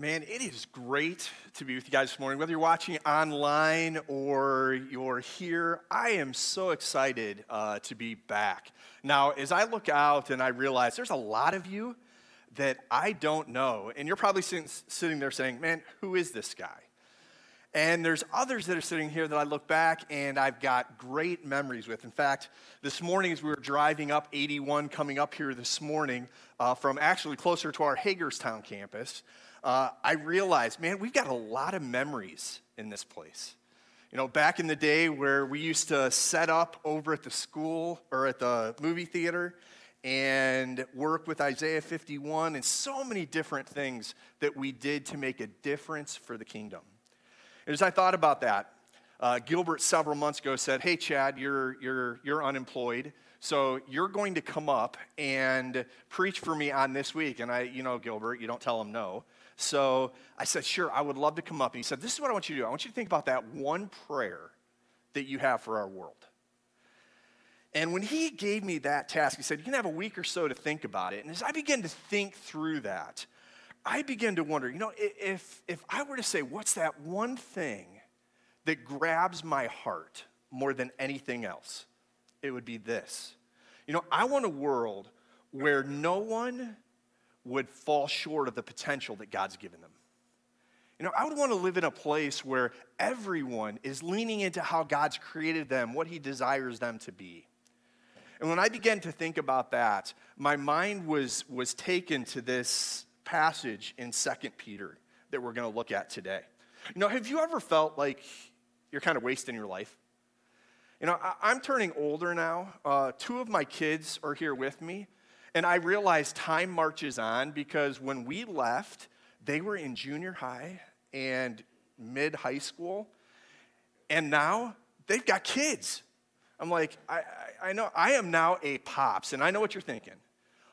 Man, it is great to be with you guys this morning. Whether you're watching online or you're here, I am so excited uh, to be back. Now, as I look out and I realize there's a lot of you that I don't know, and you're probably sitting, there saying, Man, who is this guy? And there's others that are sitting here that I look back and I've got great memories with. In fact, this morning as we were driving up 81, coming up here this morning uh, from actually closer to our Hagerstown campus, uh, I realized, man, we've got a lot of memories in this place. You know, back in the day where we used to set up over at the school or at the movie theater and work with Isaiah 51 and so many different things that we did to make a difference for the kingdom. And as I thought about that, uh, Gilbert several months ago said, Hey, Chad, you're, you're, you're unemployed. So you're going to come up and preach for me on this week. And I, you know, Gilbert, you don't tell him no. So I said, Sure, I would love to come up. And he said, This is what I want you to do. I want you to think about that one prayer that you have for our world. And when he gave me that task, he said, You can have a week or so to think about it. And as I began to think through that, I began to wonder, you know, if, if I were to say, What's that one thing that grabs my heart more than anything else? It would be this. You know, I want a world where no one would fall short of the potential that God's given them. You know, I would want to live in a place where everyone is leaning into how God's created them, what He desires them to be. And when I began to think about that, my mind was, was taken to this passage in 2 Peter that we're going to look at today. You know, have you ever felt like you're kind of wasting your life? You know, I, am turning older now. Uh, two of my kids are here with me. And I realized time marches on because when we left, they were in junior high and mid high school. And now they've got kids. I'm like, I, I, I, know I am now a pops, and I know what you're thinking.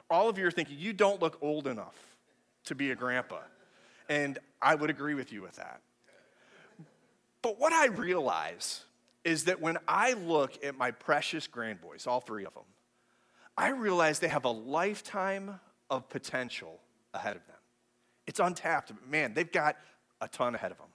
All of you are thinking, you don't look old enough to be a grandpa. And I would agree with you with that. But what I realize is that when I look at my precious grandboys, all three of them, I realize they have a lifetime of potential ahead of them. It's untapped. Man, they've got a ton ahead of them.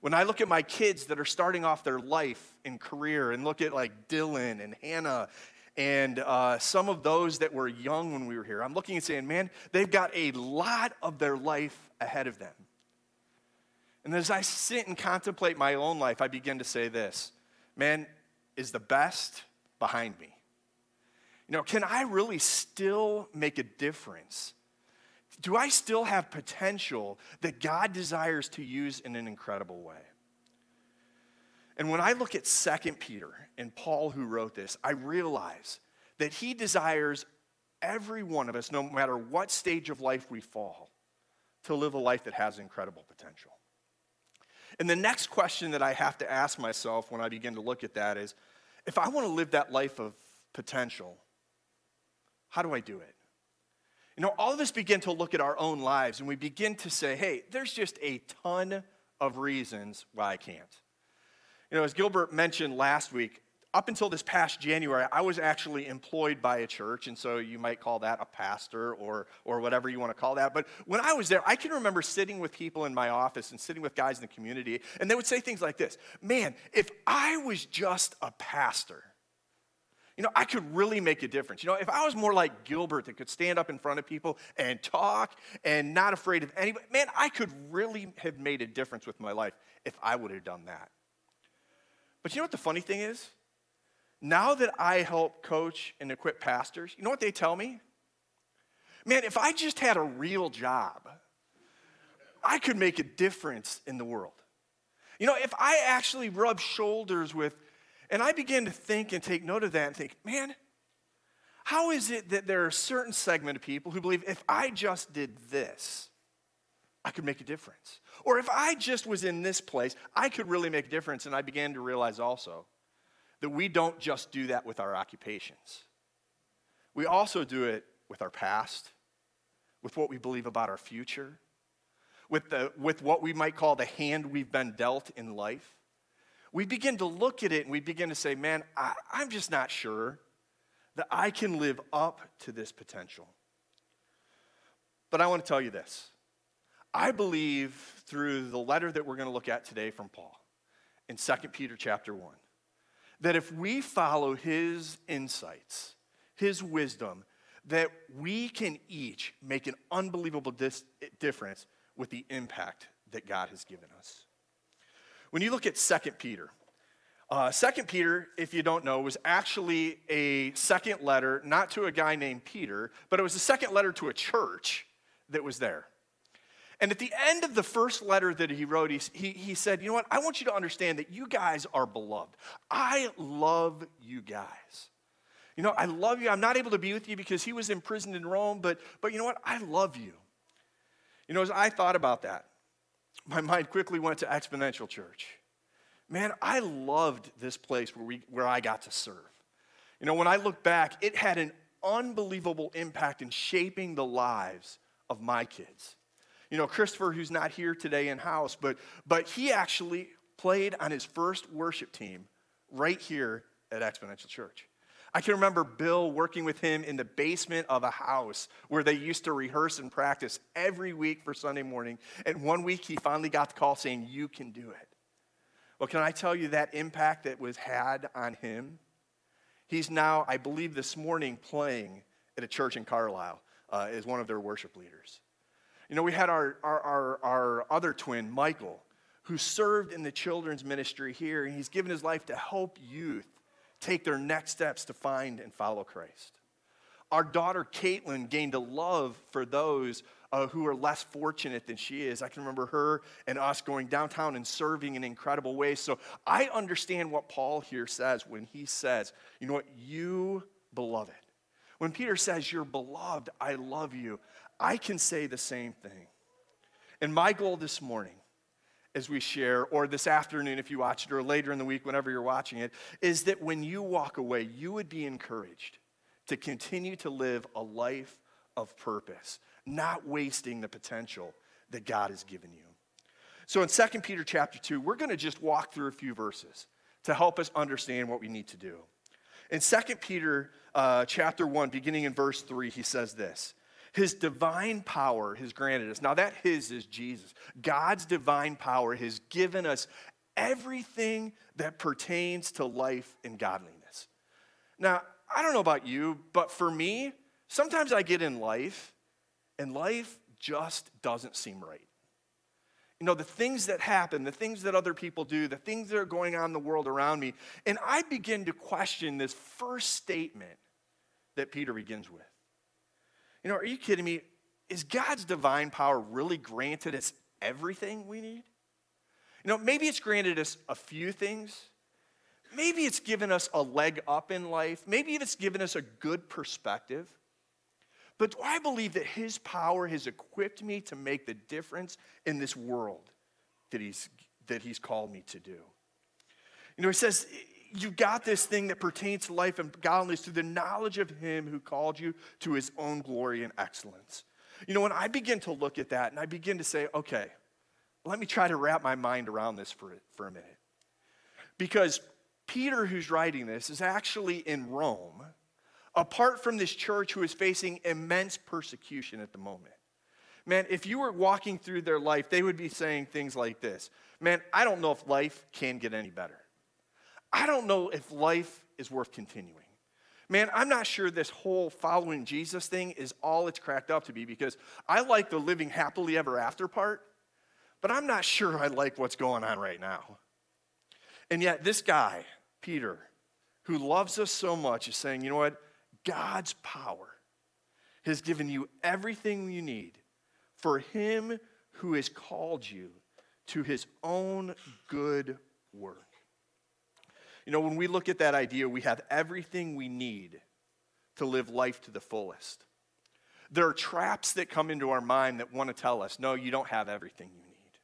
When I look at my kids that are starting off their life and career and look at like Dylan and Hannah and uh, some of those that were young when we were here, I'm looking and saying, man, they've got a lot of their life ahead of them. And as I sit and contemplate my own life, I begin to say this man, is the best behind me? You know, can I really still make a difference? Do I still have potential that God desires to use in an incredible way? And when I look at 2 Peter and Paul, who wrote this, I realize that he desires every one of us, no matter what stage of life we fall, to live a life that has incredible potential. And the next question that I have to ask myself when I begin to look at that is if I want to live that life of potential, how do I do it? You know, all of us begin to look at our own lives and we begin to say, hey, there's just a ton of reasons why I can't. You know, as Gilbert mentioned last week, up until this past January, I was actually employed by a church, and so you might call that a pastor or, or whatever you want to call that. But when I was there, I can remember sitting with people in my office and sitting with guys in the community, and they would say things like this Man, if I was just a pastor, you know, I could really make a difference. You know, if I was more like Gilbert that could stand up in front of people and talk and not afraid of anybody, man, I could really have made a difference with my life if I would have done that. But you know what the funny thing is? Now that I help coach and equip pastors, you know what they tell me? Man, if I just had a real job, I could make a difference in the world. You know, if I actually rub shoulders with and I began to think and take note of that and think, man, how is it that there are a certain segment of people who believe if I just did this, I could make a difference? Or if I just was in this place, I could really make a difference. And I began to realize also that we don't just do that with our occupations, we also do it with our past, with what we believe about our future, with, the, with what we might call the hand we've been dealt in life we begin to look at it and we begin to say, man, I, I'm just not sure that I can live up to this potential. But I want to tell you this I believe through the letter that we're going to look at today from Paul in 2 Peter chapter 1 that if we follow his insights, his wisdom, that we can each make an unbelievable dis- difference with the impact that God has given us. When you look at 2 Peter, uh, 2 Peter, if you don't know, was actually a second letter, not to a guy named Peter, but it was a second letter to a church that was there. And at the end of the first letter that he wrote, he, he, he said, You know what? I want you to understand that you guys are beloved. I love you guys. You know, I love you. I'm not able to be with you because he was imprisoned in Rome, but, but you know what? I love you. You know, as I thought about that, my mind quickly went to Exponential Church. Man, I loved this place where, we, where I got to serve. You know, when I look back, it had an unbelievable impact in shaping the lives of my kids. You know, Christopher, who's not here today in house, but, but he actually played on his first worship team right here at Exponential Church. I can remember Bill working with him in the basement of a house where they used to rehearse and practice every week for Sunday morning. And one week he finally got the call saying, You can do it. Well, can I tell you that impact that was had on him? He's now, I believe, this morning playing at a church in Carlisle uh, as one of their worship leaders. You know, we had our, our, our, our other twin, Michael, who served in the children's ministry here, and he's given his life to help youth take their next steps to find and follow Christ. Our daughter Caitlin gained a love for those uh, who are less fortunate than she is. I can remember her and us going downtown and serving in incredible ways. So I understand what Paul here says when he says, you know what, you beloved. When Peter says, You're beloved, I love you, I can say the same thing. And my goal this morning, as we share, or this afternoon if you watch it, or later in the week, whenever you're watching it, is that when you walk away, you would be encouraged to continue to live a life of purpose, not wasting the potential that God has given you. So in 2 Peter chapter 2, we're going to just walk through a few verses to help us understand what we need to do. In 2 Peter uh, chapter 1, beginning in verse 3, he says this his divine power has granted us. Now, that His is Jesus. God's divine power has given us everything that pertains to life and godliness. Now, I don't know about you, but for me, sometimes I get in life and life just doesn't seem right. You know, the things that happen, the things that other people do, the things that are going on in the world around me, and I begin to question this first statement that Peter begins with. You know, are you kidding me? Is God's divine power really granted us everything we need? You know, maybe it's granted us a few things. Maybe it's given us a leg up in life. Maybe it's given us a good perspective. But do I believe that His power has equipped me to make the difference in this world that He's, that he's called me to do? You know, He says, you got this thing that pertains to life and godliness through the knowledge of him who called you to his own glory and excellence. You know, when I begin to look at that and I begin to say, okay, let me try to wrap my mind around this for, for a minute. Because Peter, who's writing this, is actually in Rome, apart from this church who is facing immense persecution at the moment. Man, if you were walking through their life, they would be saying things like this Man, I don't know if life can get any better. I don't know if life is worth continuing. Man, I'm not sure this whole following Jesus thing is all it's cracked up to be because I like the living happily ever after part, but I'm not sure I like what's going on right now. And yet, this guy, Peter, who loves us so much, is saying, you know what? God's power has given you everything you need for him who has called you to his own good work. You know, when we look at that idea, we have everything we need to live life to the fullest. There are traps that come into our mind that want to tell us, no, you don't have everything you need.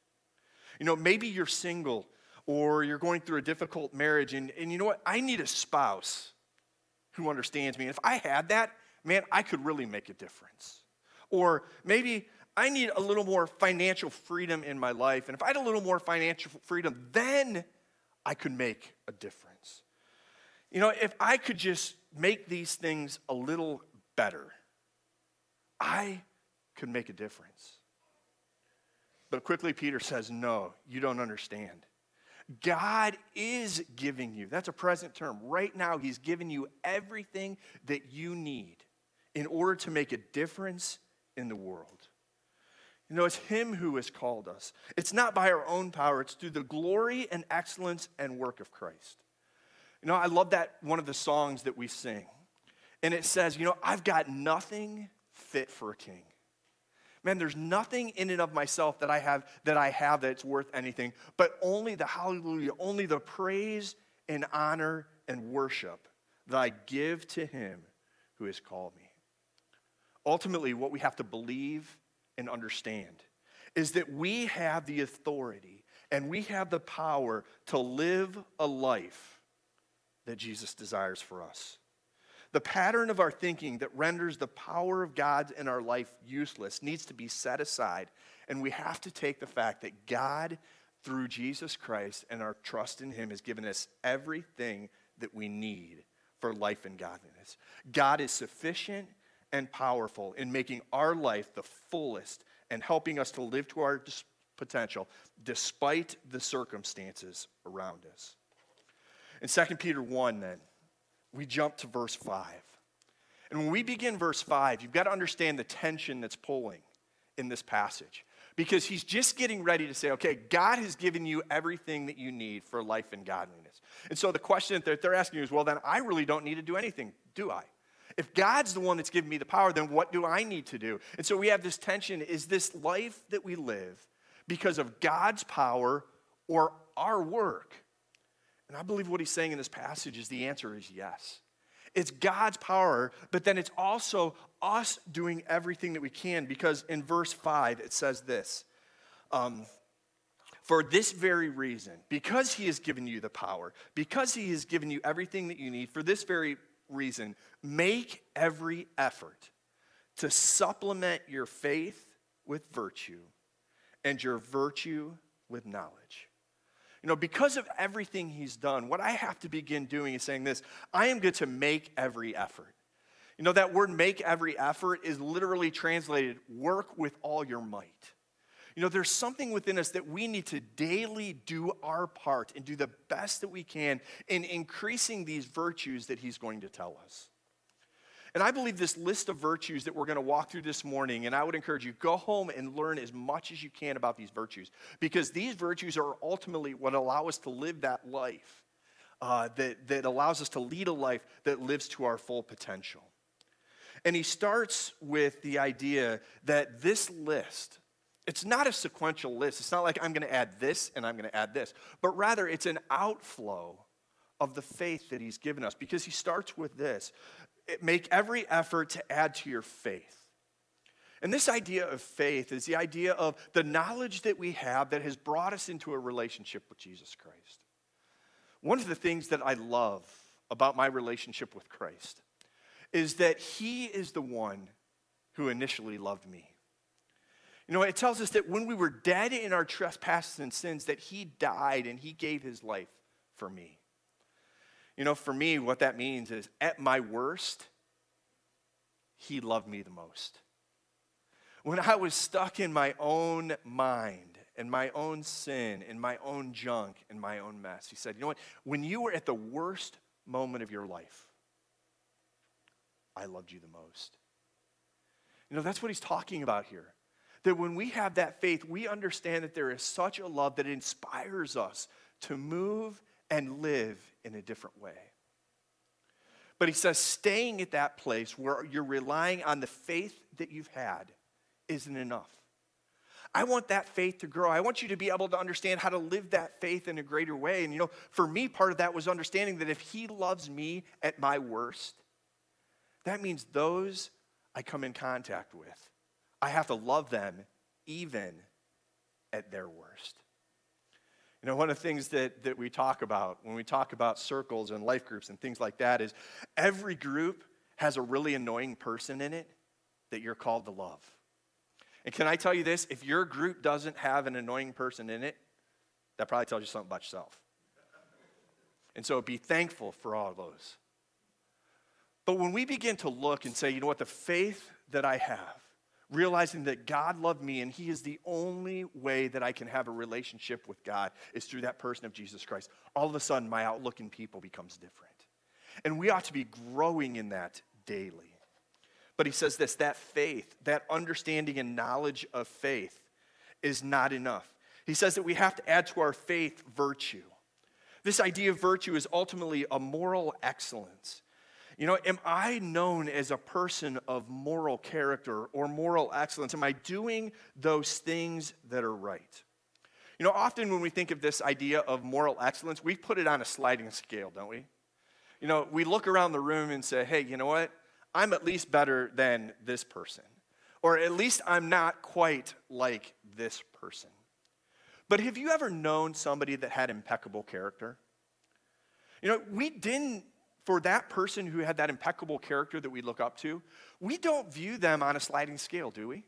You know, maybe you're single or you're going through a difficult marriage, and, and you know what? I need a spouse who understands me. And if I had that, man, I could really make a difference. Or maybe I need a little more financial freedom in my life. And if I had a little more financial freedom, then I could make a difference. You know, if I could just make these things a little better, I could make a difference. But quickly, Peter says, No, you don't understand. God is giving you, that's a present term. Right now, He's giving you everything that you need in order to make a difference in the world. You know, it's Him who has called us. It's not by our own power, it's through the glory and excellence and work of Christ. You know, I love that one of the songs that we sing. And it says, You know, I've got nothing fit for a king. Man, there's nothing in and of myself that I have that I have that's worth anything, but only the hallelujah, only the praise and honor and worship that I give to him who has called me. Ultimately, what we have to believe and understand is that we have the authority and we have the power to live a life that Jesus desires for us. The pattern of our thinking that renders the power of God in our life useless needs to be set aside, and we have to take the fact that God, through Jesus Christ and our trust in Him, has given us everything that we need for life and godliness. God is sufficient and powerful in making our life the fullest and helping us to live to our potential despite the circumstances around us. In 2 Peter 1, then, we jump to verse 5. And when we begin verse 5, you've got to understand the tension that's pulling in this passage. Because he's just getting ready to say, okay, God has given you everything that you need for life and godliness. And so the question that they're asking you is, well, then I really don't need to do anything, do I? If God's the one that's given me the power, then what do I need to do? And so we have this tension is this life that we live because of God's power or our work? And I believe what he's saying in this passage is the answer is yes. It's God's power, but then it's also us doing everything that we can because in verse 5 it says this um, For this very reason, because he has given you the power, because he has given you everything that you need, for this very reason, make every effort to supplement your faith with virtue and your virtue with knowledge. You know, because of everything he's done, what I have to begin doing is saying this I am going to make every effort. You know, that word make every effort is literally translated work with all your might. You know, there's something within us that we need to daily do our part and do the best that we can in increasing these virtues that he's going to tell us. And I believe this list of virtues that we're going to walk through this morning, and I would encourage you, go home and learn as much as you can about these virtues, because these virtues are ultimately what allow us to live that life, uh, that, that allows us to lead a life that lives to our full potential. And he starts with the idea that this list, it's not a sequential list. It's not like I'm going to add this and I'm going to add this, but rather it's an outflow of the faith that he's given us because he starts with this eh, make every effort to add to your faith. And this idea of faith is the idea of the knowledge that we have that has brought us into a relationship with Jesus Christ. One of the things that I love about my relationship with Christ is that He is the one who initially loved me. You know, it tells us that when we were dead in our trespasses and sins, that He died and He gave His life for me. You know, for me, what that means is at my worst, he loved me the most. When I was stuck in my own mind and my own sin and my own junk and my own mess, he said, You know what? When you were at the worst moment of your life, I loved you the most. You know, that's what he's talking about here. That when we have that faith, we understand that there is such a love that inspires us to move and live in a different way. But he says, staying at that place where you're relying on the faith that you've had isn't enough. I want that faith to grow. I want you to be able to understand how to live that faith in a greater way. And you know, for me, part of that was understanding that if he loves me at my worst, that means those I come in contact with, I have to love them even at their worst. You know, one of the things that, that we talk about when we talk about circles and life groups and things like that is every group has a really annoying person in it that you're called to love. And can I tell you this? If your group doesn't have an annoying person in it, that probably tells you something about yourself. And so be thankful for all of those. But when we begin to look and say, you know what, the faith that I have, realizing that God loved me and He is the only way that I can have a relationship with God is through that person of Jesus Christ. All of a sudden, my outlook in people becomes different. And we ought to be growing in that daily. But he says this that faith, that understanding and knowledge of faith is not enough. He says that we have to add to our faith virtue. This idea of virtue is ultimately a moral excellence. You know, am I known as a person of moral character or moral excellence? Am I doing those things that are right? You know, often when we think of this idea of moral excellence, we put it on a sliding scale, don't we? You know, we look around the room and say, hey, you know what? I'm at least better than this person. Or at least I'm not quite like this person. But have you ever known somebody that had impeccable character? You know, we didn't for that person who had that impeccable character that we look up to, we don't view them on a sliding scale, do we?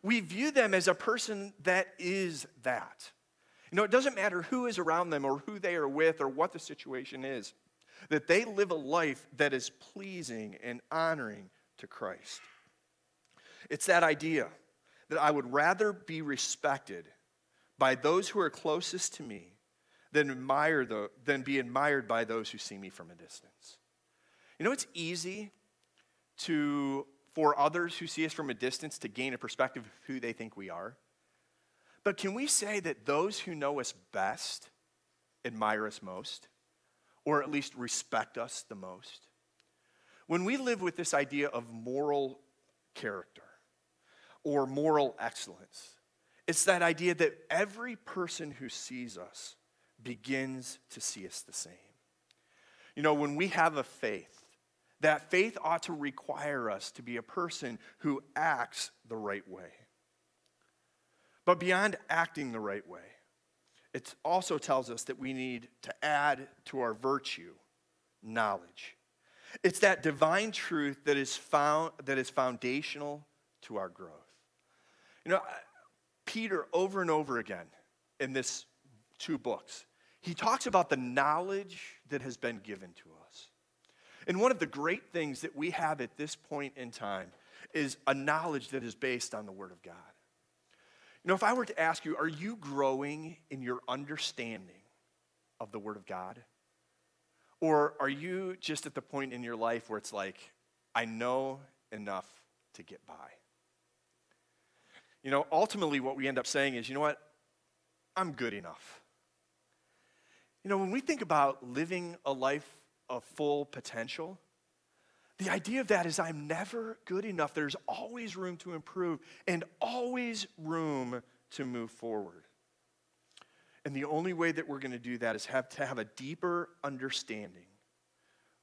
We view them as a person that is that. You know, it doesn't matter who is around them or who they are with or what the situation is, that they live a life that is pleasing and honoring to Christ. It's that idea that I would rather be respected by those who are closest to me than, admire the, than be admired by those who see me from a distance. You know, it's easy to, for others who see us from a distance to gain a perspective of who they think we are. But can we say that those who know us best admire us most, or at least respect us the most? When we live with this idea of moral character or moral excellence, it's that idea that every person who sees us begins to see us the same. You know, when we have a faith, that faith ought to require us to be a person who acts the right way. But beyond acting the right way, it also tells us that we need to add to our virtue knowledge. It's that divine truth that is found that is foundational to our growth. You know, Peter over and over again in this two books he talks about the knowledge that has been given to us. And one of the great things that we have at this point in time is a knowledge that is based on the Word of God. You know, if I were to ask you, are you growing in your understanding of the Word of God? Or are you just at the point in your life where it's like, I know enough to get by? You know, ultimately, what we end up saying is, you know what? I'm good enough. You know, when we think about living a life of full potential, the idea of that is I'm never good enough. There's always room to improve and always room to move forward. And the only way that we're going to do that is have to have a deeper understanding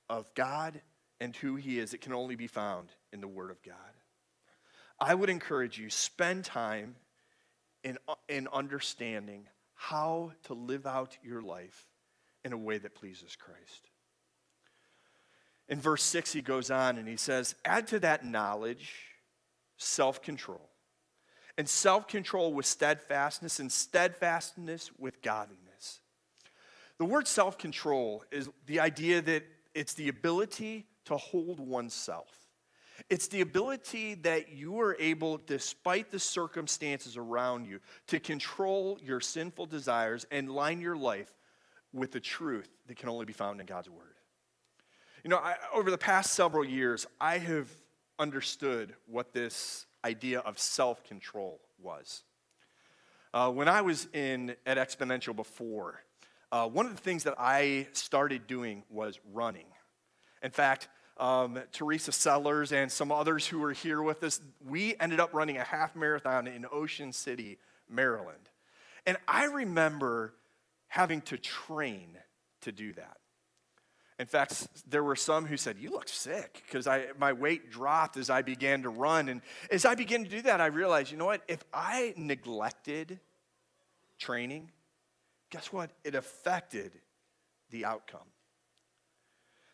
of God and who He is. It can only be found in the Word of God. I would encourage you, spend time in, in understanding how to live out your life in a way that pleases Christ. In verse 6, he goes on and he says, Add to that knowledge self control, and self control with steadfastness, and steadfastness with godliness. The word self control is the idea that it's the ability to hold oneself. It's the ability that you are able, despite the circumstances around you, to control your sinful desires and line your life with the truth that can only be found in God's Word. You know, I, over the past several years, I have understood what this idea of self control was. Uh, when I was in at Exponential before, uh, one of the things that I started doing was running. In fact, um, Teresa Sellers and some others who were here with us, we ended up running a half marathon in Ocean City, Maryland. And I remember having to train to do that. In fact, there were some who said, You look sick, because my weight dropped as I began to run. And as I began to do that, I realized, you know what? If I neglected training, guess what? It affected the outcome.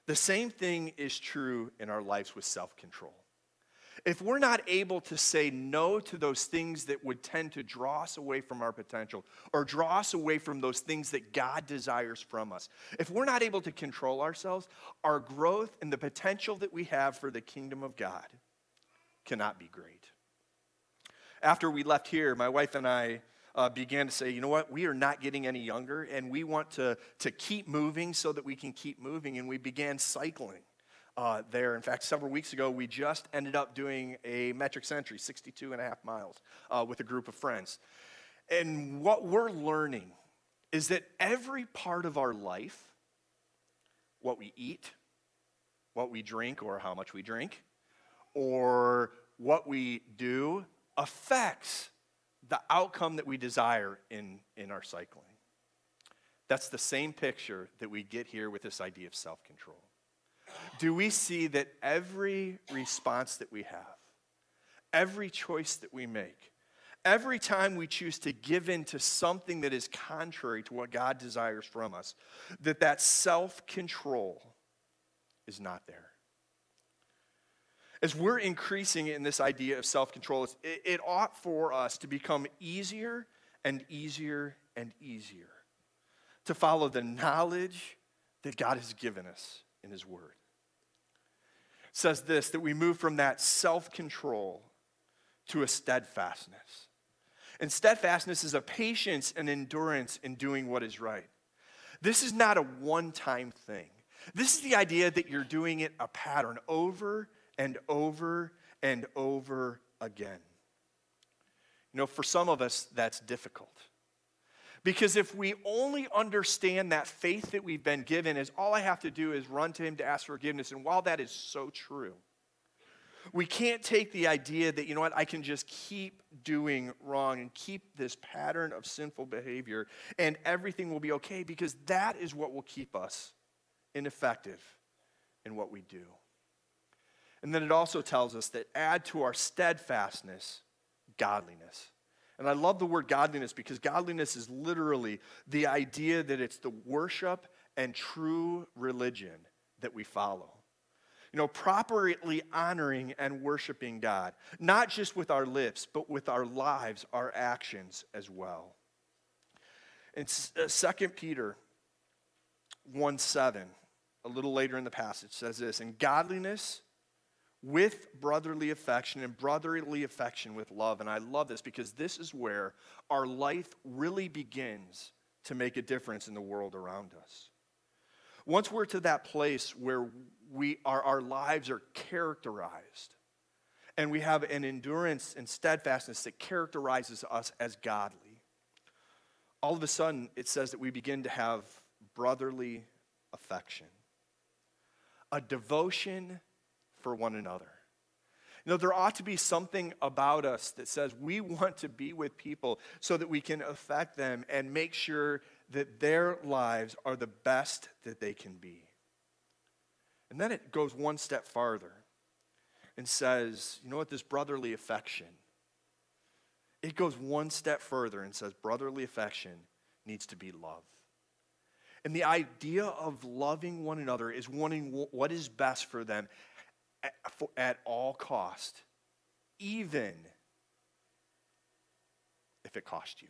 The same thing is true in our lives with self control if we're not able to say no to those things that would tend to draw us away from our potential or draw us away from those things that God desires from us, if we're not able to control ourselves, our growth and the potential that we have for the kingdom of God cannot be great. after we left here, my wife and I uh, began to say, you know what, we are not getting any younger, and we want to, to keep moving so that we can keep moving. And we began cycling uh, there. In fact, several weeks ago, we just ended up doing a metric century, 62 and a half miles, uh, with a group of friends. And what we're learning is that every part of our life, what we eat, what we drink, or how much we drink, or what we do, affects the outcome that we desire in, in our cycling. That's the same picture that we get here with this idea of self control. Do we see that every response that we have, every choice that we make, every time we choose to give in to something that is contrary to what God desires from us, that that self control is not there? as we're increasing in this idea of self control, it, it ought for us to become easier and easier and easier to follow the knowledge that God has given us in His Word. Says this that we move from that self control to a steadfastness. And steadfastness is a patience and endurance in doing what is right. This is not a one time thing. This is the idea that you're doing it a pattern over and over and over again. You know, for some of us, that's difficult. Because if we only understand that faith that we've been given is all I have to do is run to Him to ask forgiveness, and while that is so true, we can't take the idea that, you know what, I can just keep doing wrong and keep this pattern of sinful behavior and everything will be okay because that is what will keep us ineffective in what we do. And then it also tells us that add to our steadfastness godliness. And I love the word godliness because godliness is literally the idea that it's the worship and true religion that we follow. You know, properly honoring and worshiping God, not just with our lips, but with our lives, our actions as well. In 2 uh, Peter 1 7, a little later in the passage, says this And godliness with brotherly affection and brotherly affection with love. And I love this because this is where our life really begins to make a difference in the world around us. Once we're to that place where we are, our lives are characterized and we have an endurance and steadfastness that characterizes us as godly, all of a sudden it says that we begin to have brotherly affection, a devotion for one another. You know, there ought to be something about us that says we want to be with people so that we can affect them and make sure that their lives are the best that they can be. And then it goes one step farther and says, you know what, this brotherly affection, it goes one step further and says brotherly affection needs to be love. And the idea of loving one another is wanting what is best for them at, all cost, even if it cost you.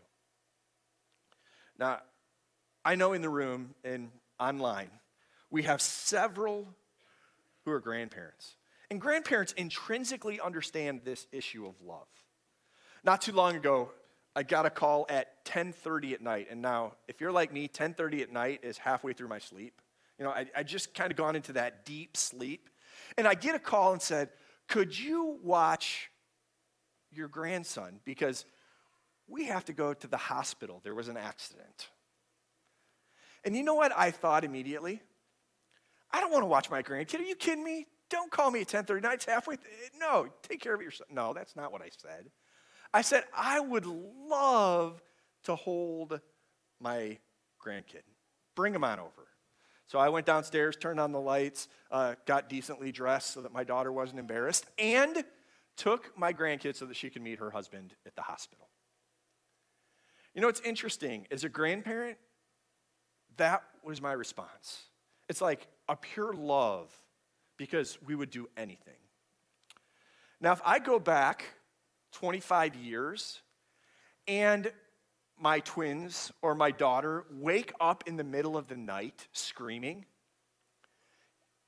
Now, I know in the room and online, we have several who are grandparents. And grandparents intrinsically understand this issue of love. Not too long ago, I got a call at 10:30 at night. And now, if you're like me, 10:30 at night is halfway through my sleep. You know, I, I just kind of gone into that deep sleep. And I get a call and said, Could you watch your grandson? Because we have to go to the hospital. There was an accident. And you know what I thought immediately? I don't want to watch my grandkid. Are you kidding me? Don't call me at 10:30 night. It's halfway. Th- no, take care of yourself. No, that's not what I said. I said I would love to hold my grandkid. Bring him on over. So I went downstairs, turned on the lights, uh, got decently dressed so that my daughter wasn't embarrassed, and took my grandkids so that she could meet her husband at the hospital. You know what's interesting? As a grandparent, that was my response. It's like a pure love because we would do anything. Now, if I go back 25 years and my twins or my daughter wake up in the middle of the night screaming,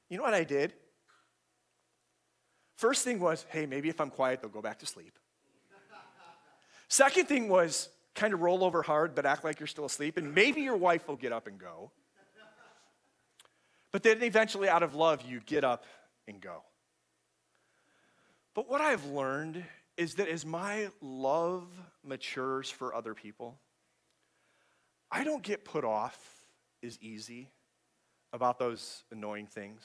you know what I did? First thing was, hey, maybe if I'm quiet, they'll go back to sleep. Second thing was kind of roll over hard, but act like you're still asleep, and maybe your wife will get up and go. But then eventually, out of love, you get up and go. But what I've learned is that as my love matures for other people, I don't get put off as easy about those annoying things.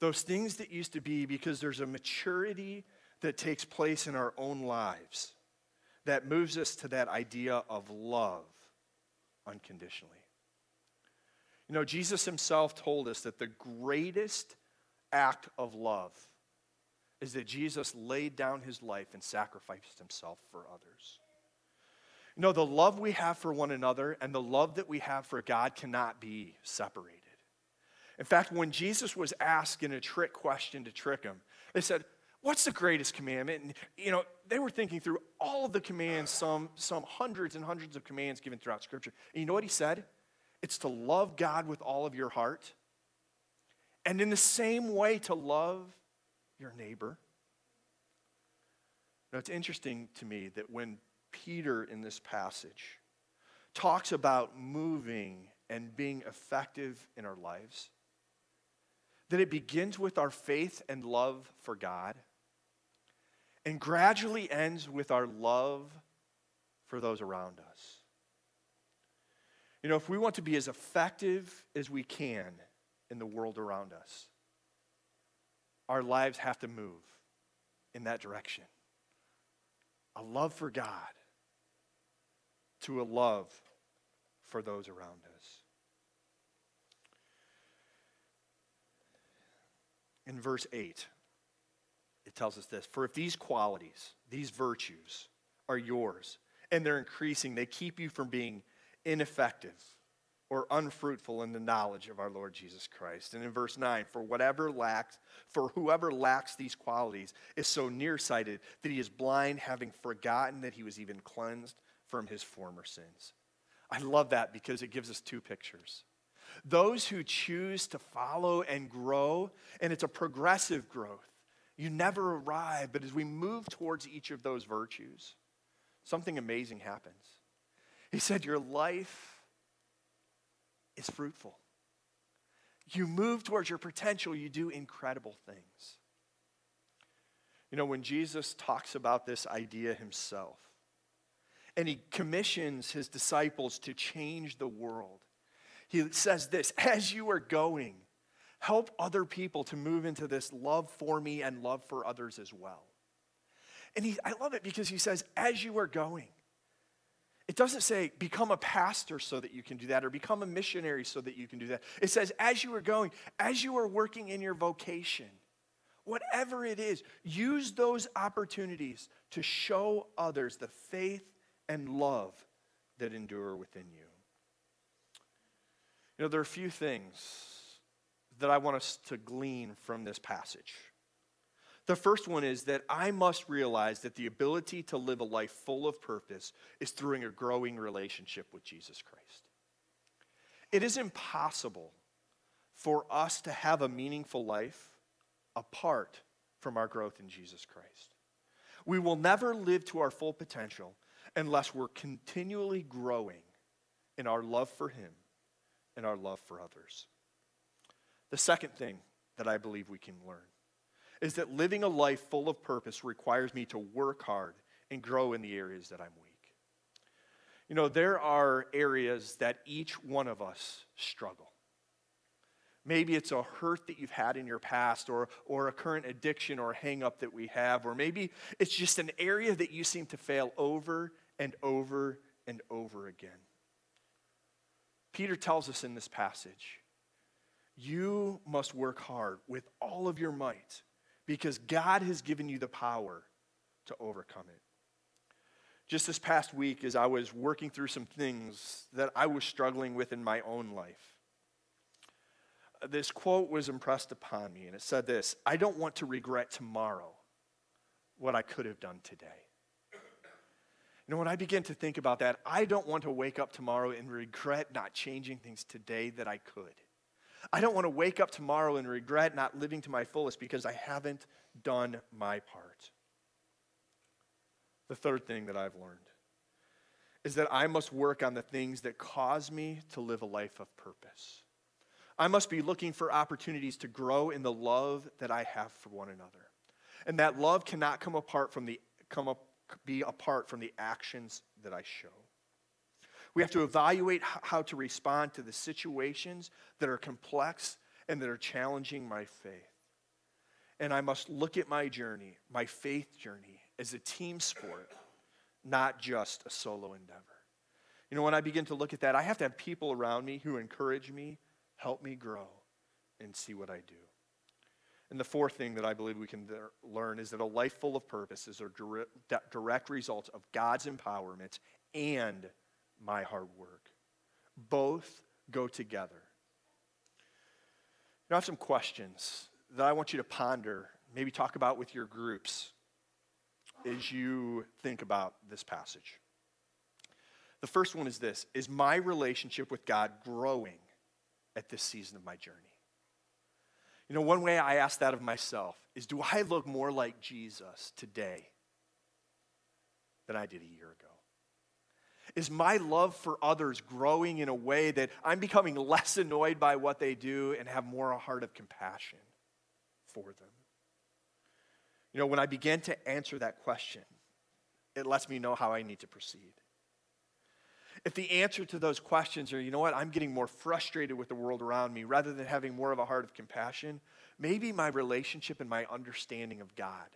Those things that used to be because there's a maturity that takes place in our own lives that moves us to that idea of love unconditionally. You know, Jesus himself told us that the greatest act of love is that Jesus laid down his life and sacrificed himself for others. You know, the love we have for one another and the love that we have for God cannot be separated. In fact, when Jesus was asked in a trick question to trick him, they said, What's the greatest commandment? And, you know, they were thinking through all of the commands, some, some hundreds and hundreds of commands given throughout Scripture. And you know what he said? It's to love God with all of your heart. And in the same way, to love your neighbor. Now, it's interesting to me that when Peter in this passage talks about moving and being effective in our lives, that it begins with our faith and love for God and gradually ends with our love for those around us. You know, if we want to be as effective as we can in the world around us, our lives have to move in that direction. A love for God to a love for those around us. In verse 8, it tells us this For if these qualities, these virtues, are yours, and they're increasing, they keep you from being ineffective or unfruitful in the knowledge of our Lord Jesus Christ. And in verse 9, for whatever lacks, for whoever lacks these qualities is so nearsighted that he is blind, having forgotten that he was even cleansed from his former sins. I love that because it gives us two pictures. Those who choose to follow and grow, and it's a progressive growth. You never arrive, but as we move towards each of those virtues, something amazing happens. He said, Your life is fruitful. You move towards your potential, you do incredible things. You know, when Jesus talks about this idea himself, and he commissions his disciples to change the world, he says this as you are going, help other people to move into this love for me and love for others as well. And he, I love it because he says, as you are going, it doesn't say become a pastor so that you can do that or become a missionary so that you can do that. It says, as you are going, as you are working in your vocation, whatever it is, use those opportunities to show others the faith and love that endure within you. You know, there are a few things that I want us to glean from this passage. The first one is that I must realize that the ability to live a life full of purpose is through a growing relationship with Jesus Christ. It is impossible for us to have a meaningful life apart from our growth in Jesus Christ. We will never live to our full potential unless we're continually growing in our love for Him and our love for others. The second thing that I believe we can learn is that living a life full of purpose requires me to work hard and grow in the areas that I'm weak. You know, there are areas that each one of us struggle. Maybe it's a hurt that you've had in your past, or, or a current addiction or hang up that we have, or maybe it's just an area that you seem to fail over and over and over again. Peter tells us in this passage you must work hard with all of your might because God has given you the power to overcome it. Just this past week, as I was working through some things that I was struggling with in my own life, this quote was impressed upon me, and it said this I don't want to regret tomorrow what I could have done today. You know, when I begin to think about that, I don't want to wake up tomorrow and regret not changing things today that I could. I don't want to wake up tomorrow and regret not living to my fullest because I haven't done my part. The third thing that I've learned is that I must work on the things that cause me to live a life of purpose. I must be looking for opportunities to grow in the love that I have for one another. And that love cannot come apart from the come up, be apart from the actions that I show. We have to evaluate how to respond to the situations that are complex and that are challenging my faith. And I must look at my journey, my faith journey, as a team sport, not just a solo endeavor. You know, when I begin to look at that, I have to have people around me who encourage me, help me grow, and see what I do. And the fourth thing that I believe we can learn is that a life full of purpose is a direct result of God's empowerment and my hard work. Both go together. Know, I have some questions that I want you to ponder, maybe talk about with your groups as you think about this passage. The first one is this Is my relationship with God growing at this season of my journey? You know, one way I ask that of myself is do I look more like Jesus today than I did a year ago? Is my love for others growing in a way that I'm becoming less annoyed by what they do and have more a heart of compassion for them? You know, when I begin to answer that question, it lets me know how I need to proceed. If the answer to those questions are, you know what, I'm getting more frustrated with the world around me rather than having more of a heart of compassion, maybe my relationship and my understanding of God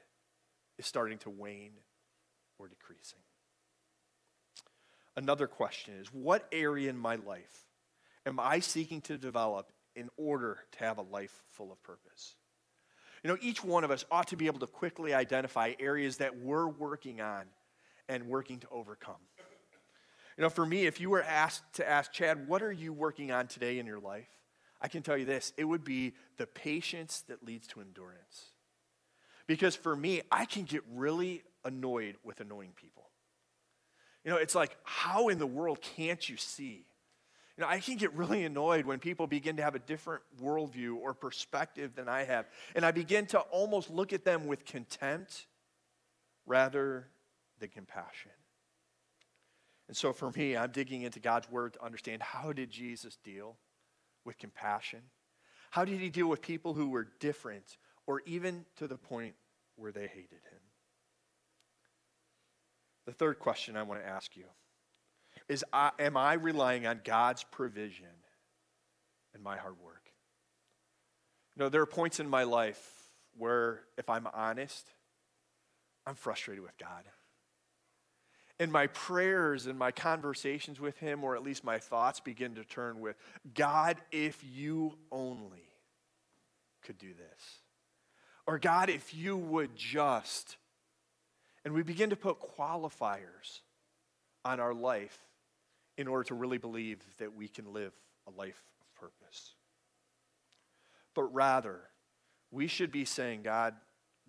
is starting to wane or decreasing. Another question is what area in my life am I seeking to develop in order to have a life full of purpose? You know, each one of us ought to be able to quickly identify areas that we're working on and working to overcome. You know, for me, if you were asked to ask Chad, what are you working on today in your life? I can tell you this it would be the patience that leads to endurance. Because for me, I can get really annoyed with annoying people. You know, it's like, how in the world can't you see? You know, I can get really annoyed when people begin to have a different worldview or perspective than I have. And I begin to almost look at them with contempt rather than compassion. And so for me, I'm digging into God's word to understand how did Jesus deal with compassion? How did he deal with people who were different or even to the point where they hated him? The third question I want to ask you is Am I relying on God's provision and my hard work? You know, there are points in my life where, if I'm honest, I'm frustrated with God. And my prayers and my conversations with Him, or at least my thoughts, begin to turn with God, if you only could do this. Or God, if you would just and we begin to put qualifiers on our life in order to really believe that we can live a life of purpose. But rather, we should be saying, God,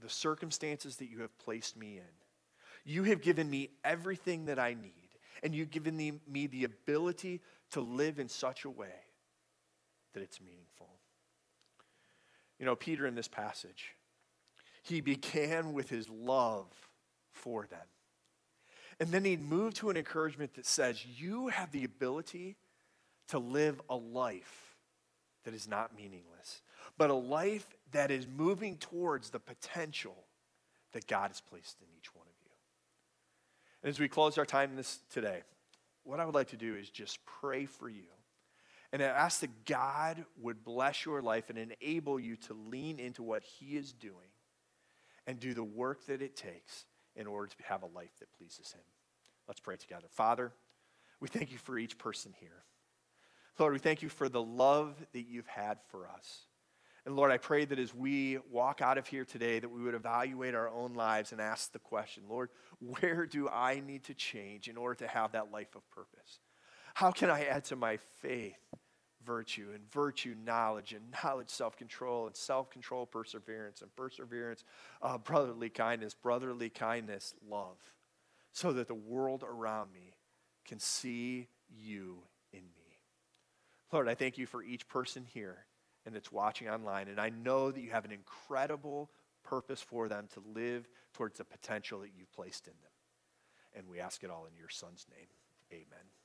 the circumstances that you have placed me in, you have given me everything that I need, and you've given me the ability to live in such a way that it's meaningful. You know, Peter in this passage, he began with his love for them. And then he'd move to an encouragement that says, You have the ability to live a life that is not meaningless, but a life that is moving towards the potential that God has placed in each one of you. And as we close our time this today, what I would like to do is just pray for you and ask that God would bless your life and enable you to lean into what He is doing and do the work that it takes in order to have a life that pleases Him. Let's pray together. Father, we thank you for each person here. Lord, we thank you for the love that you've had for us. And Lord, I pray that as we walk out of here today, that we would evaluate our own lives and ask the question, Lord, where do I need to change in order to have that life of purpose? How can I add to my faith virtue, and virtue, knowledge, and knowledge, self control, and self control, perseverance, and perseverance, uh, brotherly kindness, brotherly kindness, love, so that the world around me can see you in me. Lord, I thank you for each person here and that's watching online, and I know that you have an incredible purpose for them to live towards the potential that you've placed in them. And we ask it all in your son's name. Amen.